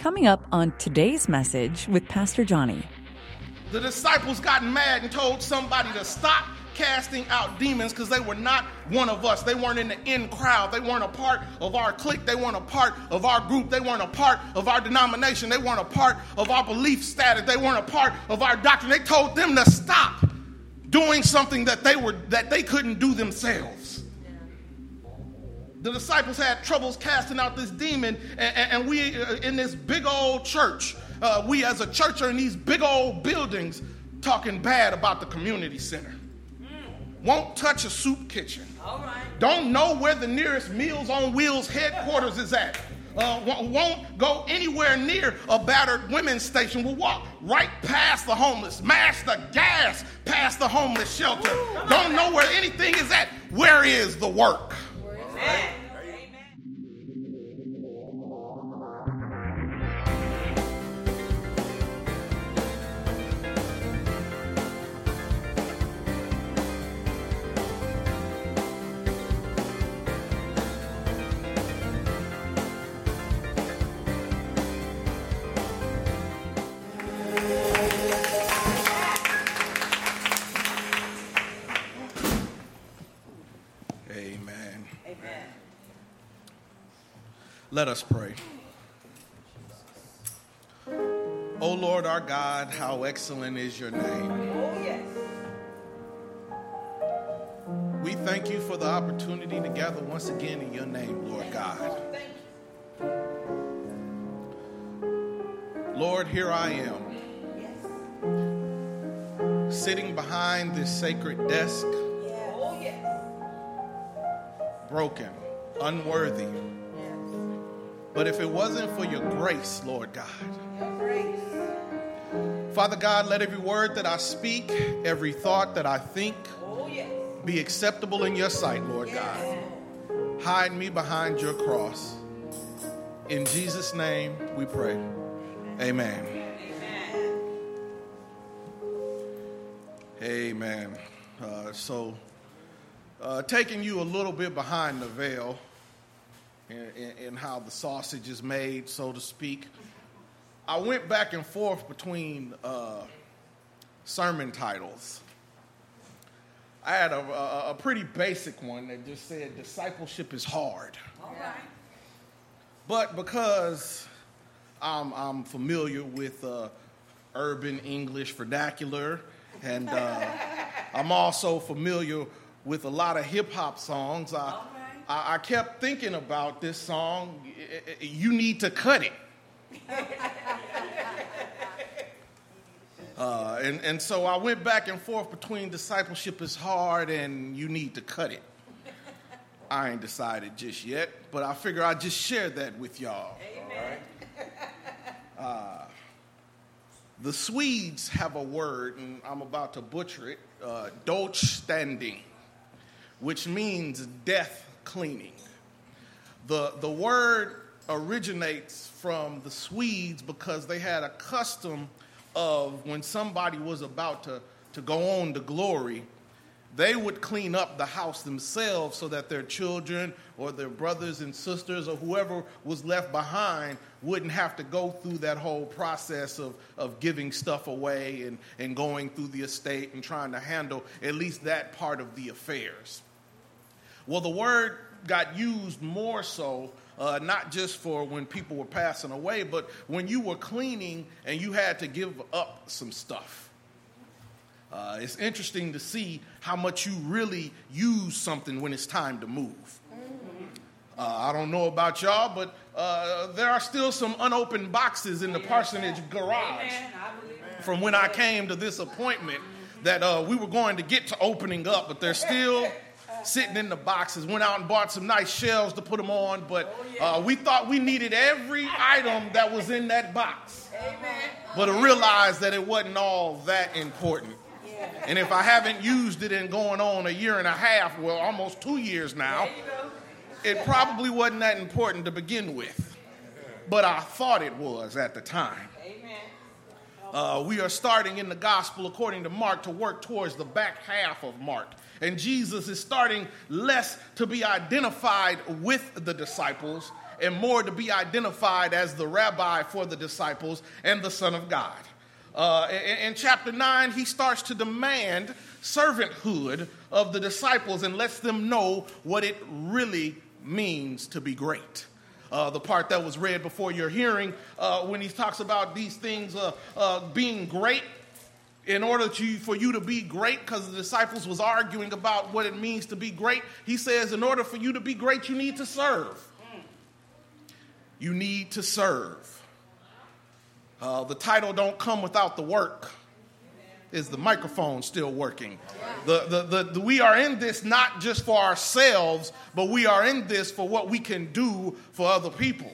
Coming up on today's message with Pastor Johnny. The disciples got mad and told somebody to stop casting out demons because they were not one of us. They weren't in the in crowd. They weren't a part of our clique. They weren't a part of our group. They weren't a part of our denomination. They weren't a part of our belief status. They weren't a part of our doctrine. They told them to stop doing something that they were that they couldn't do themselves. The disciples had troubles casting out this demon, and, and we uh, in this big old church, uh, we as a church are in these big old buildings talking bad about the community center won't touch a soup kitchen. Don't know where the nearest Meals on Wheels headquarters is at. Uh, won't go anywhere near a battered women's station. Will walk right past the homeless, mash the gas past the homeless shelter. Don't know where anything is at. Where is the work? Amen. Let us pray. O Lord our God, how excellent is your name. Oh, yes. We thank you for the opportunity to gather once again in your name, Lord God. Lord, here I am, sitting behind this sacred desk, broken, unworthy but if it wasn't for your grace, Lord God, Father God, let every word that I speak, every thought that I think, oh, yes. be acceptable in your sight, Lord yes. God. Hide me behind your cross. In Jesus' name we pray. Amen. Amen. Amen. Uh, so, uh, taking you a little bit behind the veil in, how the sausage is made, so to speak. I went back and forth between uh, sermon titles. I had a, a, a, pretty basic one that just said discipleship is hard. All right. But because I'm, I'm familiar with uh, urban English vernacular, and uh, I'm also familiar with a lot of hip hop songs, I, I, I kept thinking about this song. You need to cut it. Uh, and, and so I went back and forth between discipleship is hard and you need to cut it. I ain't decided just yet, but I figure I'd just share that with y'all. Amen. Uh, the Swedes have a word, and I'm about to butcher it, uh, standing, which means death cleaning. The, the word originates from the Swedes because they had a custom of when somebody was about to, to go on to glory, they would clean up the house themselves so that their children or their brothers and sisters or whoever was left behind wouldn't have to go through that whole process of, of giving stuff away and, and going through the estate and trying to handle at least that part of the affairs. Well, the word got used more so, uh, not just for when people were passing away, but when you were cleaning and you had to give up some stuff. Uh, it's interesting to see how much you really use something when it's time to move. Uh, I don't know about y'all, but uh, there are still some unopened boxes in the parsonage garage from when I came to this appointment that uh, we were going to get to opening up, but there's still sitting in the boxes. Went out and bought some nice shelves to put them on, but uh, we thought we needed every item that was in that box. But I realized that it wasn't all that important. And if I haven't used it in going on a year and a half, well, almost two years now, it probably wasn't that important to begin with. But I thought it was at the time. Uh, we are starting in the gospel according to Mark to work towards the back half of Mark. And Jesus is starting less to be identified with the disciples and more to be identified as the rabbi for the disciples and the Son of God. Uh, in, in chapter 9, he starts to demand servanthood of the disciples and lets them know what it really means to be great. Uh, the part that was read before your hearing, uh, when he talks about these things uh, uh being great, in order to, for you to be great, because the disciples was arguing about what it means to be great, he says, in order for you to be great, you need to serve. You need to serve. Uh, the title don't come without the work. Is the microphone still working? The, the, the, the, we are in this not just for ourselves, but we are in this for what we can do for other people.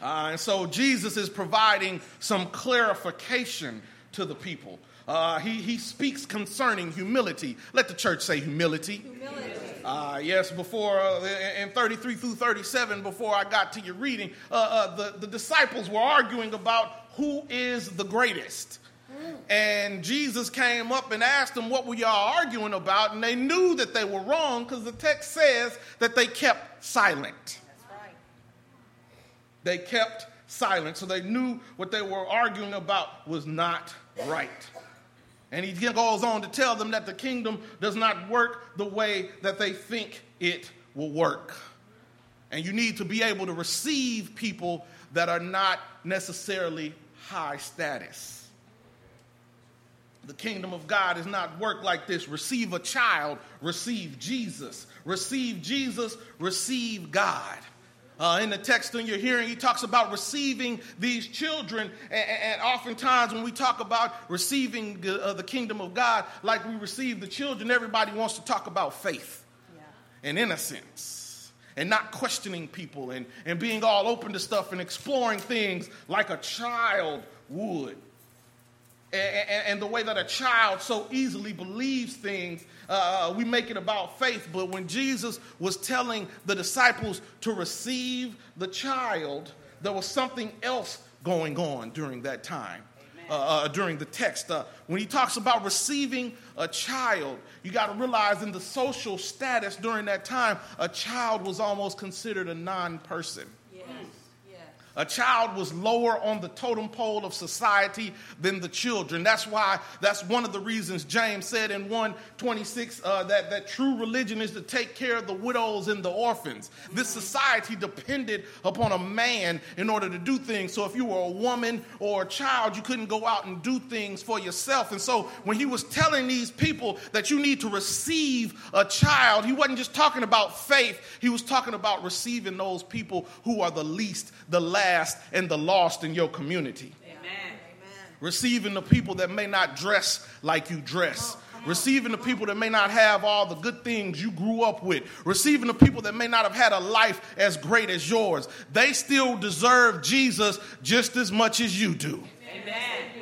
Uh, and so Jesus is providing some clarification to the people. Uh, he, he speaks concerning humility. Let the church say humility. Humility. Uh, yes, before uh, in 33 through 37, before I got to your reading, uh, uh, the, the disciples were arguing about who is the greatest. And Jesus came up and asked them, What were y'all arguing about? And they knew that they were wrong because the text says that they kept silent. Right. They kept silent, so they knew what they were arguing about was not right. And he goes on to tell them that the kingdom does not work the way that they think it will work. And you need to be able to receive people that are not necessarily high status. The kingdom of God is not work like this. Receive a child, receive Jesus. Receive Jesus, receive God. Uh, in the text in your hearing, he talks about receiving these children. And, and oftentimes, when we talk about receiving the, uh, the, kingdom of God, like we receive the children, everybody wants to talk about faith yeah. and innocence and not questioning people and, and being all open to stuff and exploring things like a child would and, and, the way that a child so easily believes things, uh, uh, we make it about faith. But when Jesus was telling the disciples to receive the child, there was something else going on during that time. Uh, uh, during the text, uh, when he talks about receiving a child, you got to realize in the social status during that time, a child was almost considered a non person. A child was lower on the totem pole of society than the children. That's why, that's one of the reasons James said in 126 uh, that, that true religion is to take care of the widows and the orphans. This society depended upon a man in order to do things. So if you were a woman or a child, you couldn't go out and do things for yourself. And so when he was telling these people that you need to receive a child, he wasn't just talking about faith, he was talking about receiving those people who are the least, the last last and the lost in your community. Amen. Receiving the people that may not dress like you dress. Receiving the people that may not have all the good things you grew up with. Receiving the people that may not have had a life as great as yours. They still deserve Jesus just as much as you do. Amen.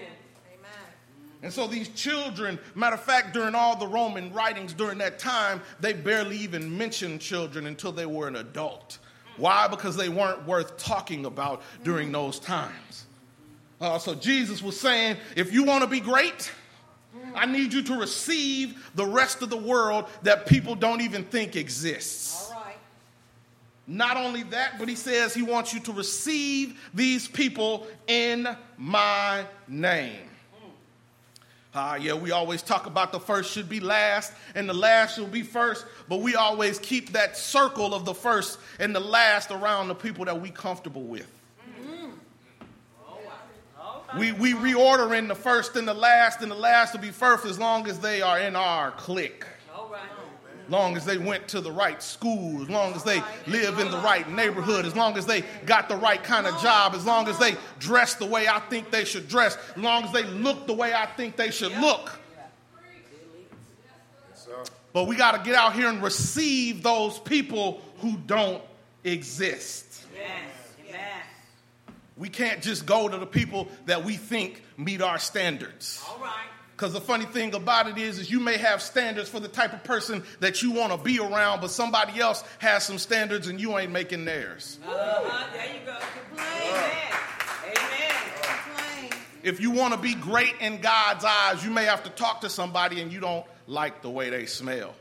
And so these children, matter of fact, during all the Roman writings during that time, they barely even mentioned children until they were an adult. Why? Because they weren't worth talking about during those times. Uh, so Jesus was saying, if you want to be great, I need you to receive the rest of the world that people don't even think exists. All right. Not only that, but he says he wants you to receive these people in my name. Uh, yeah, we always talk about the first should be last and the last should be first, but we always keep that circle of the first and the last around the people that we comfortable with. We, we reorder in the first and the last, and the last will be first as long as they are in our clique long as they went to the right school, as long as they live in the right neighborhood, as long as they got the right kind of job, as long as they dress the way I think they should dress, as long as they look the way I think they should look. But we got to get out here and receive those people who don't exist. We can't just go to the people that we think meet our standards. All right. Because the funny thing about it is, is you may have standards for the type of person that you want to be around, but somebody else has some standards and you ain't making theirs. Uh-huh. There you go. Amen. Amen. If you want to be great in God's eyes, you may have to talk to somebody and you don't like the way they smell.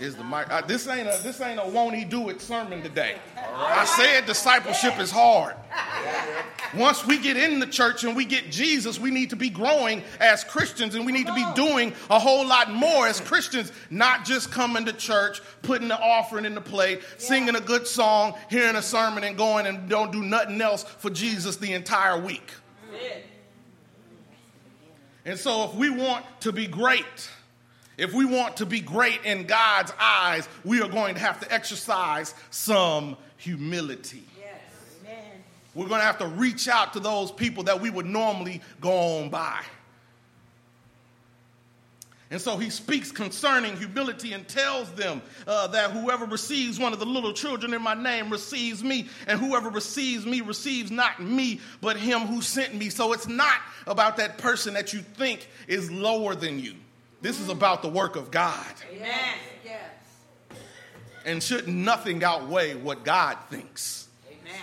Is the mic? This ain't a this ain't a won't he do it sermon today. I said discipleship is hard. Once we get in the church and we get Jesus, we need to be growing as Christians and we need to be doing a whole lot more as Christians, not just coming to church, putting the offering in the plate, singing a good song, hearing a sermon, and going and don't do nothing else for Jesus the entire week. And so, if we want to be great, if we want to be great in God's eyes, we are going to have to exercise some humility. Yes. Amen. We're going to have to reach out to those people that we would normally go on by. And so he speaks concerning humility and tells them uh, that whoever receives one of the little children in my name receives me, and whoever receives me receives not me, but him who sent me. So it's not about that person that you think is lower than you. This is about the work of God. Amen. Yes. And should nothing outweigh what God thinks? Amen.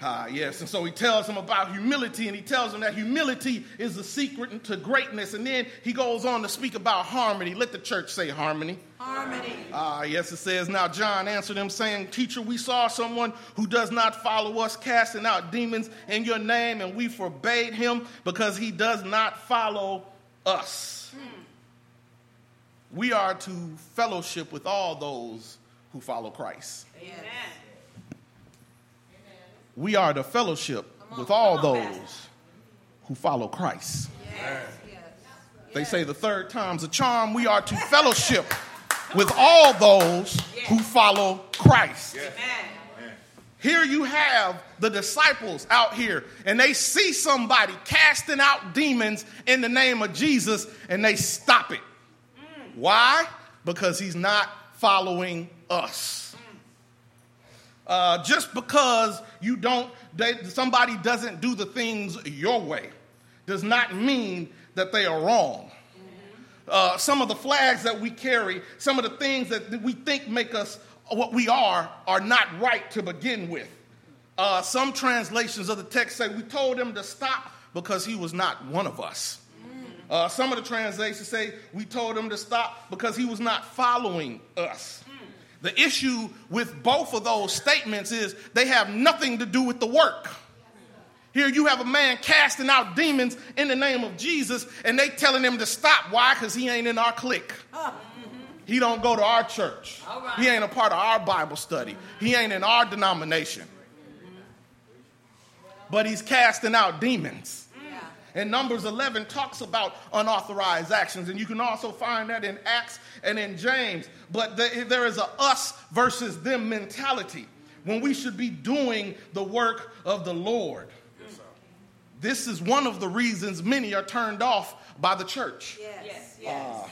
Ah, yes. And so he tells them about humility, and he tells them that humility is the secret to greatness. And then he goes on to speak about harmony. Let the church say harmony. Harmony. Ah, yes, it says, Now John answered him, saying, Teacher, we saw someone who does not follow us casting out demons in your name, and we forbade him because he does not follow us we are to fellowship with all those who follow Christ. Amen. We are to fellowship with all those who follow Christ. Yes. They say the third time's a charm. We are to fellowship with all those who follow Christ. Here you have the disciples out here, and they see somebody casting out demons in the name of Jesus, and they stop it. Why? Because he's not following us. Uh, just because you don't, they, somebody doesn't do the things your way, does not mean that they are wrong. Uh, some of the flags that we carry, some of the things that we think make us what we are, are not right to begin with. Uh, some translations of the text say we told him to stop because he was not one of us. Uh, some of the translations say we told him to stop because he was not following us. The issue with both of those statements is they have nothing to do with the work. Here you have a man casting out demons in the name of Jesus, and they telling him to stop. Why? Because he ain't in our clique. He don't go to our church. He ain't a part of our Bible study. He ain't in our denomination. But he's casting out demons. And Numbers 11 talks about unauthorized actions, and you can also find that in Acts and in James. But there is a us versus them mentality when we should be doing the work of the Lord. Yes, this is one of the reasons many are turned off by the church. Yes, yes. yes. Uh,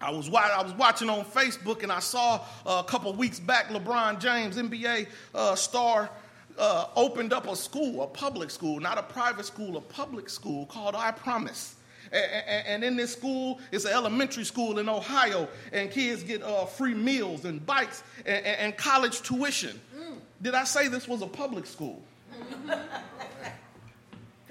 I was, I was watching on Facebook and I saw uh, a couple weeks back LeBron James, NBA uh, star, uh, opened up a school, a public school, not a private school, a public school called I Promise. And, in this school, it's an elementary school in Ohio, and kids get uh, free meals and bikes and, and college tuition. Mm. Did I say this was a public school? Come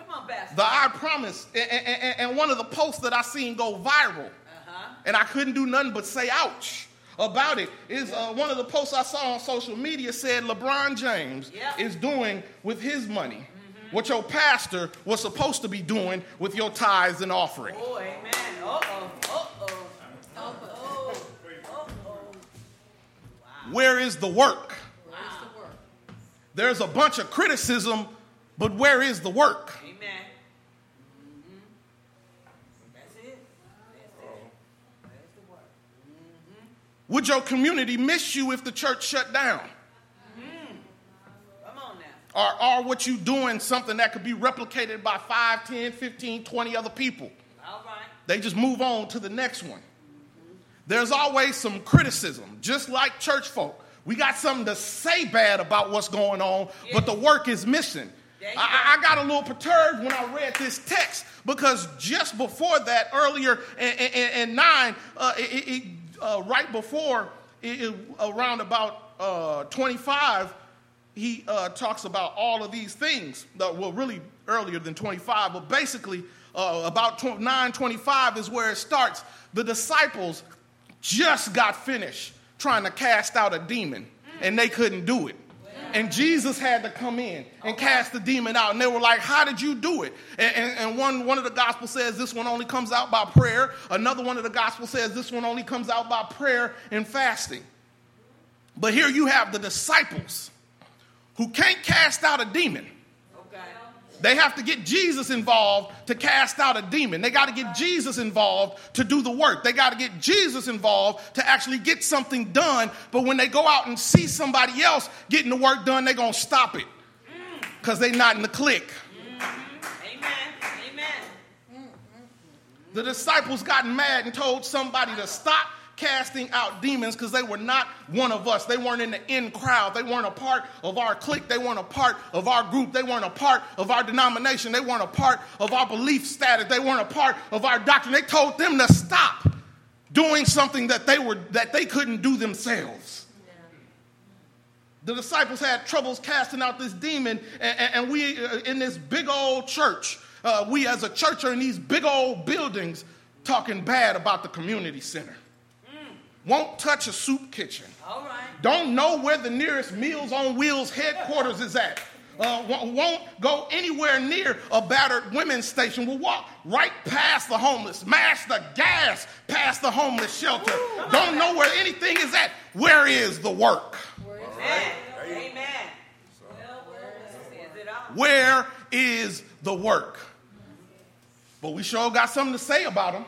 on, Pastor. The I Promise. And, and, and, one of the posts that I seen go viral, uh-huh. and I couldn't do nothing but say, ouch about it is uh, one of the posts I saw on social media said LeBron James is doing with his money mm-hmm. what your pastor was supposed to be doing with your tithes and offering. Oh, amen. Uh-oh. Uh-oh. Uh-oh. Uh-oh. Where is the work? Wow. the work? There's a bunch of criticism, but where is the work? Would your community miss you if the church shut down? Come on now. Or are what you doing something that could be replicated by 5, 10, 15, 20 other people? All right. They just move on to the next one. There's always some criticism, just like church folk. We got something to say bad about what's going on, yes. but the work is missing. I, I, got a little perturbed when I read this text because just before that, earlier in, in, in 9, uh, it, it, uh, right before, it, it, around about uh, 25, he uh, talks about all of these things. well, really earlier than 25, but basically uh, about 925 is where it starts. The disciples just got finished trying to cast out a demon, and they couldn't do it. And Jesus had to come in and cast the demon out. And they were like, How did you do it? And, and, and, one, one of the gospels says this one only comes out by prayer. Another one of the gospels says this one only comes out by prayer and fasting. But here you have the disciples who can't cast out a demon. They have to get Jesus involved to cast out a demon. They got to get Jesus involved to do the work. They got to get Jesus involved to actually get something done. But when they go out and see somebody else getting the work done, they're going to stop it because they're not in the clique. Mm-hmm. Amen. Amen. The disciples got mad and told somebody to stop casting out demons because they were not one of us. They weren't in the in crowd. They weren't a part of our clique. They weren't a part of our group. They weren't a part of our denomination. They weren't a part of our belief status. They weren't a part of our doctrine. They told them to stop doing something that they were that they couldn't do themselves. The disciples had troubles casting out this demon, and, and we uh, in this big old church, uh, we as a church are in these big old buildings talking bad about the community center won't touch a soup kitchen. All right. Don't know where the nearest Meals on Wheels headquarters is at. Uh, won't go anywhere near a battered women's station. Will walk right past the homeless, smash the gas past the homeless shelter. Ooh, Don't know where anything is at. Where is the work? Amen. Amen. Where is the work? But we sure got something to say about them.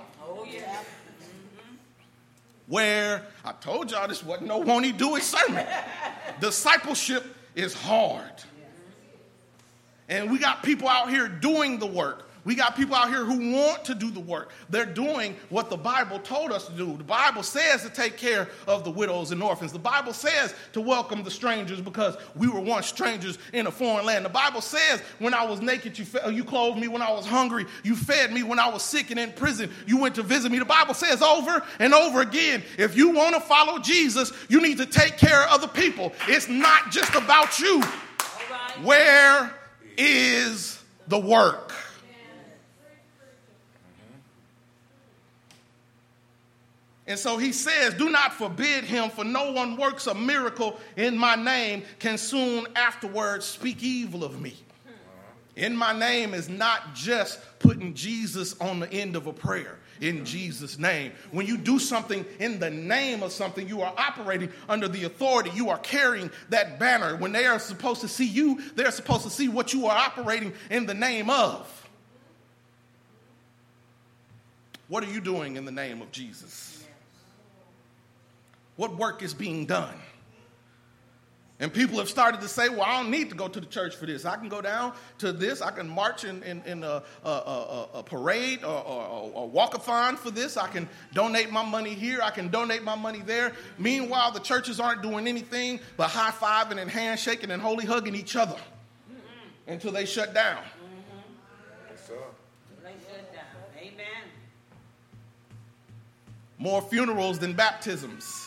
Where I told y'all this wasn't no won't he do it sermon. Discipleship is hard. And we got people out here doing the work. We got people out here who want to do the work. They're doing what the Bible told us to do. The Bible says to take care of the widows and orphans. The Bible says to welcome the strangers because we were once strangers in a foreign land. The Bible says when I was naked, you, you clothed me. When I was hungry, you fed me. When I was sick and in prison, you went to visit me. The Bible says over and over again if you want to follow Jesus, you need to take care of other people. It's not just about you. Where is the work? And so he says, Do not forbid him, for no one works a miracle in my name can soon afterwards speak evil of me. In my name is not just putting Jesus on the end of a prayer in Jesus' name. When you do something in the name of something, you are operating under the authority. You are carrying that banner. When they are supposed to see you, they're supposed to see what you are operating in the name of. What are you doing in the name of Jesus? What work is being done? And people have started to say, well, I don't need to go to the church for this. I can go down to this. I can march in, in, in a, a, a, a, parade or, or, or walkathon for this. I can donate my money here. I can donate my money there. Meanwhile, the churches aren't doing anything but high fiving and handshaking and holy hugging each other mm-hmm. until they shut down. Mm-hmm. Yes, sir. They shut down. Amen. More funerals than baptisms.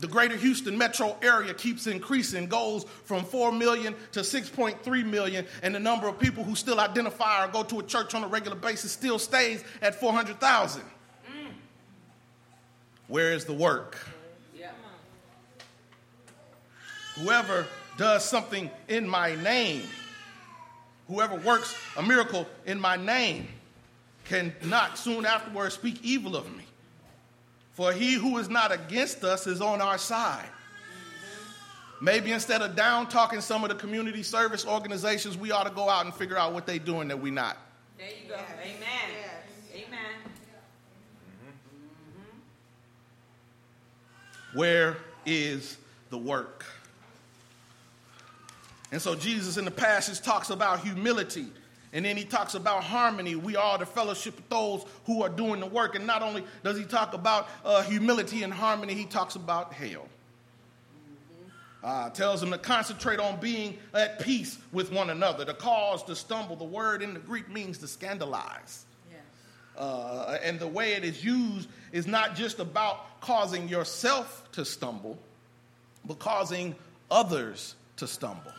The greater Houston metro area keeps increasing, goes from 4 million to 6.3 million, and the number of people who still identify or go to a church on a regular basis still stays at 400,000. Mm. Where is the work? Yeah. Whoever does something in my name, whoever works a miracle in my name, cannot soon afterwards speak evil of me. For he who is not against us is on our side. Maybe instead of down talking some of the community service organizations, we ought to go out and figure out what they're doing that we're not. There you go. Yes. Amen. Yes. Amen. Mm-hmm. Where is the work? And so Jesus in the passage talks about humility and then he talks about harmony. We are the fellowship of those who are doing the work. And not only does he talk about uh, humility and harmony, he talks about hell. Uh, tells them to concentrate on being at peace with one another. The cause to stumble, the word in the Greek means to scandalize. Yes. Uh, and the way it is used is not just about causing yourself to stumble, but causing others to stumble.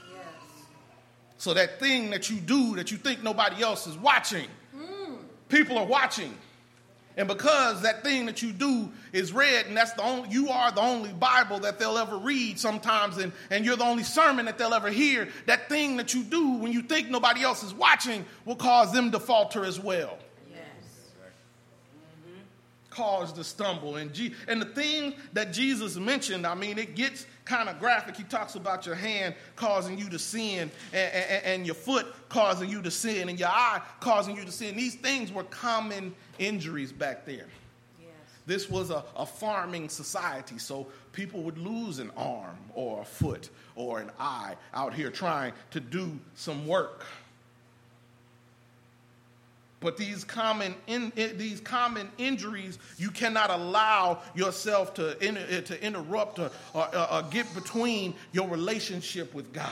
So that thing that you do that you think nobody else is watching, mm. people are watching. And because that thing that you do is read, and that's the only, you are the only Bible that they'll ever read sometimes, and, and you're the only sermon that they'll ever hear, that thing that you do when you think nobody else is watching will cause them to falter as well. Mm-hmm. To stumble. And, G- and the thing that Jesus mentioned, I mean, it gets kind of graphic. He talks about your hand causing you to sin, and, and, and your foot causing you to sin, and your eye causing you to sin. These things were common injuries back there. Yes. This was a, a farming society, so people would lose an arm or a foot or an eye out here trying to do some work. But these common, in, in, these common injuries, you cannot allow yourself to, in, to interrupt or, or, or get between your relationship with God.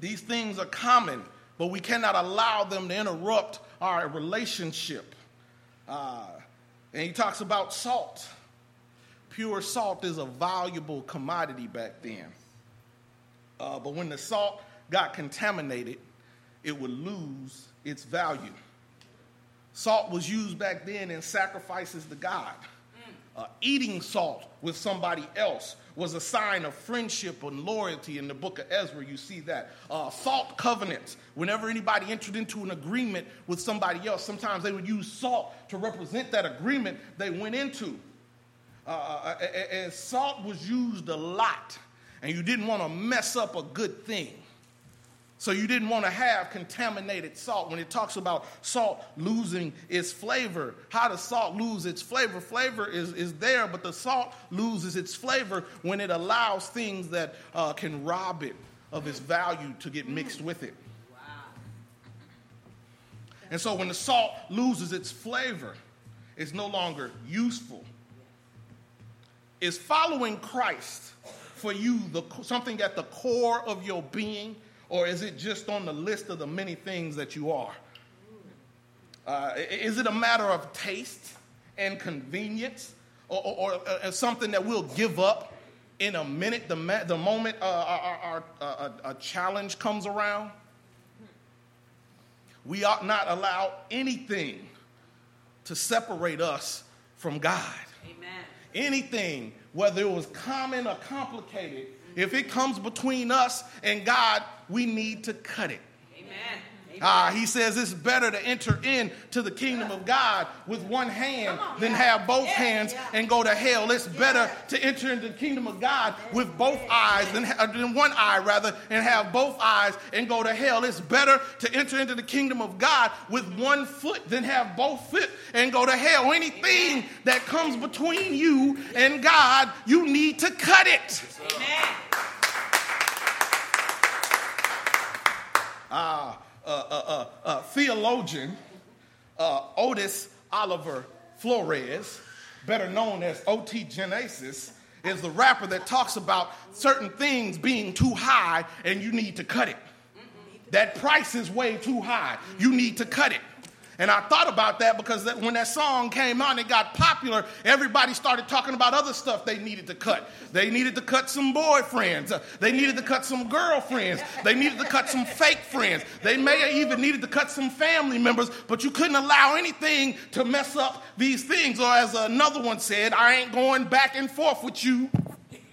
These things are common, but we cannot allow them to interrupt our relationship. Uh, and he talks about salt. Pure salt is a valuable commodity back then. Uh, but when the salt got contaminated, it would lose its value. Salt was used back then in sacrifices to God. Uh, eating salt with somebody else was a sign of friendship and loyalty. In the book of Ezra, you see that. Uh, salt covenants, whenever anybody entered into an agreement with somebody else, sometimes they would use salt to represent that agreement they went into. Uh, uh and salt was used a lot, and you didn't want to mess up a good thing. So you didn't want to have contaminated salt. When it talks about salt losing its flavor, how does salt lose its flavor? Flavor is, is there, but the salt loses its flavor when it allows things that uh, can rob it of its value to get mixed with it. And so when the salt loses its flavor, it's no longer useful. Is following Christ for you the, something at the core of your being? Or is it just on the list of the many things that you are? Uh, is it a matter of taste and convenience or, or, or uh, something that we'll give up in a minute, the, ma- the moment uh, our, our, uh, a challenge comes around? We ought not allow anything to separate us from God. Amen. Anything, whether it was common or complicated, if it comes between us and God, we need to cut it. Amen. Uh, he says it's better to enter into the kingdom of God with one hand on, than have both hands and go to hell. It's better to enter into the kingdom of God with both eyes than, uh, than one eye, rather, and have both eyes and go to hell. It's better to enter into the kingdom of God with one foot than have both feet and go to hell. Anything that comes between you and God, you need to cut it. Amen. uh, uh, uh, theologian Otis Oliver Flores, better known as O.T. Genasis, is the rapper that talks about certain things being too high and you need to cut it. That price is way too high. You need to cut it. And I thought about that because that when that song came out and it got popular, everybody started talking about other stuff they needed to cut. They needed to cut some boyfriends. They needed to cut some girlfriends. They needed to cut some fake friends. They may have even needed to cut some family members, but you couldn't allow anything to mess up these things. Or as another one said, I ain't going back and forth with you.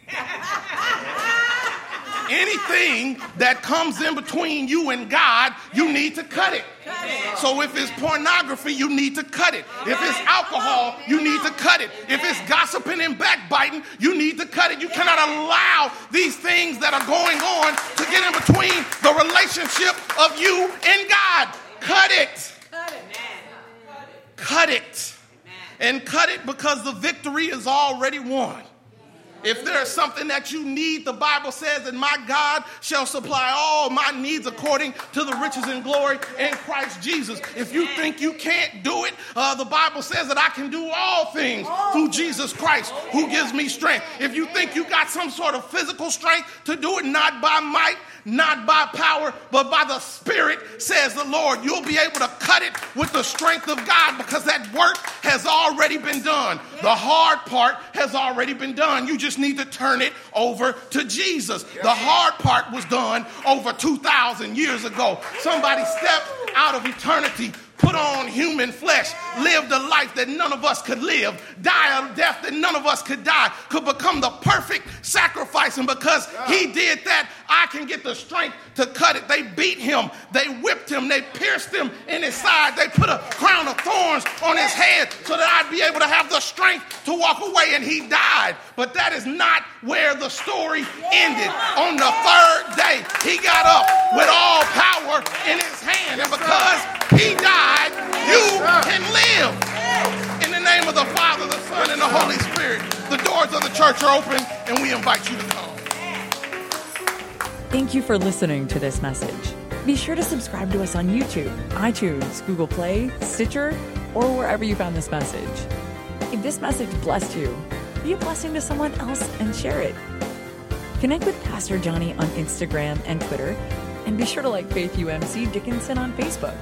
anything that comes in between you and God, you need to cut it. So if it's pornography, you need to cut it. If it's alcohol, you need to cut it. If it's gossiping and backbiting, you need to cut it. You cannot allow these things that are going on to get in between the relationship of you and God. Cut it. Cut it. Man. Cut it. And cut it because the victory is already won. If there's something that you need, the Bible says that my God shall supply all my needs according to the riches and glory in Christ Jesus. If you think you can't do it, uh, the Bible says that I can do all things through Jesus Christ who gives me strength. If you think you got some sort of physical strength to do it, not by might, not by power, but by the Spirit, says the Lord. You'll be able to cut it with the strength of God because that work has already been done. The hard part has already been done. You just need to turn it over to Jesus. The hard part was done over 2,000 years ago. Somebody stepped out of eternity put on human flesh, lived a life that none of us could live, die a death that none of us could die, could become the perfect sacrifice. And because he did that, I can get the strength to cut it. They beat him, they whipped him, they pierced him in his side, they put a crown of thorns on his head so that I'd be able to have the strength to walk away. And he died. But that is not where the story ended. On the third day, he got up with all power in his hand. And because he died, you can live. In the name of the Father, the Son, and the Holy Spirit, the doors of the church are open, and we invite you to come. Thank you for listening to this message. Be sure to subscribe to us on YouTube, iTunes, Google Play, Stitcher, or wherever you found this message. If this message blessed you, be a blessing to someone else and share it. Connect with Pastor Johnny on Instagram and Twitter, and be sure to like Faith UMC Dickinson on Facebook.